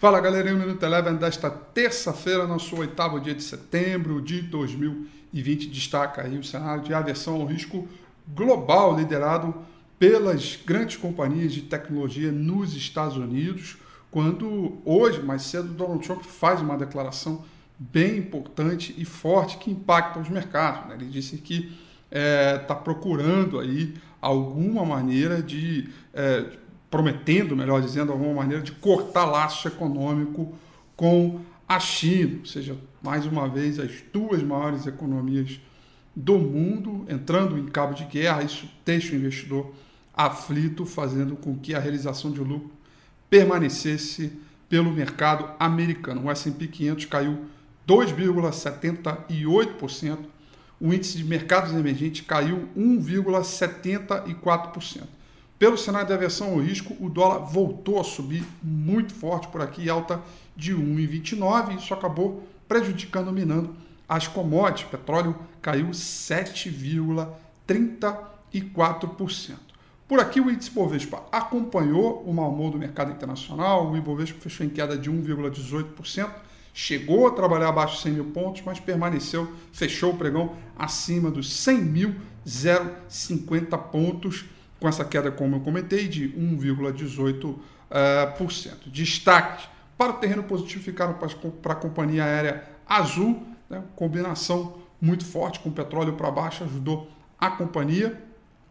Fala galerinha, o Minuto Eleven desta terça-feira, nosso oitavo dia de setembro de 2020. Destaca aí o cenário de aversão ao risco global, liderado pelas grandes companhias de tecnologia nos Estados Unidos, quando hoje, mais cedo, Donald Trump faz uma declaração bem importante e forte que impacta os mercados. Né? Ele disse que está é, tá procurando aí alguma maneira de é, prometendo, melhor dizendo, alguma maneira de cortar laço econômico com a China, ou seja, mais uma vez as duas maiores economias do mundo entrando em cabo de guerra, isso deixa o investidor aflito, fazendo com que a realização de lucro permanecesse pelo mercado americano. O S&P 500 caiu 2,78%, o índice de mercados emergentes caiu 1,74%. Pelo cenário de aversão ao risco, o dólar voltou a subir muito forte por aqui, alta de 1,29, e isso acabou prejudicando, minando as commodities. Petróleo caiu 7,34%. Por aqui, o índice Bovespa acompanhou o mau humor do mercado internacional. O Ibovespa fechou em queda de 1,18%, chegou a trabalhar abaixo de 100 mil pontos, mas permaneceu, fechou o pregão acima dos 100.050 pontos com essa queda, como eu comentei, de 1,18%. Uh, Destaques para o terreno positivo ficaram para a companhia aérea Azul, né, combinação muito forte com petróleo para baixo, ajudou a companhia.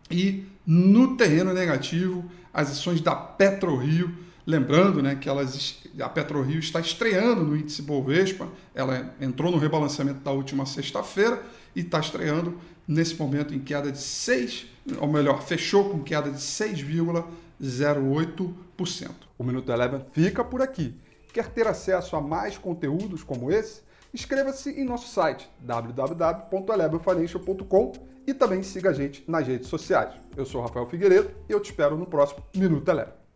E no terreno negativo, as ações da PetroRio, lembrando né, que elas, a PetroRio está estreando no índice Bovespa, ela entrou no rebalanceamento da última sexta-feira e está estreando nesse momento em queda de 6, ou melhor, fechou com queda de 6,08%. O Minuto Eleven fica por aqui. Quer ter acesso a mais conteúdos como esse? Inscreva-se em nosso site www.elevenfinancial.com e também siga a gente nas redes sociais. Eu sou Rafael Figueiredo e eu te espero no próximo Minuto Eleven.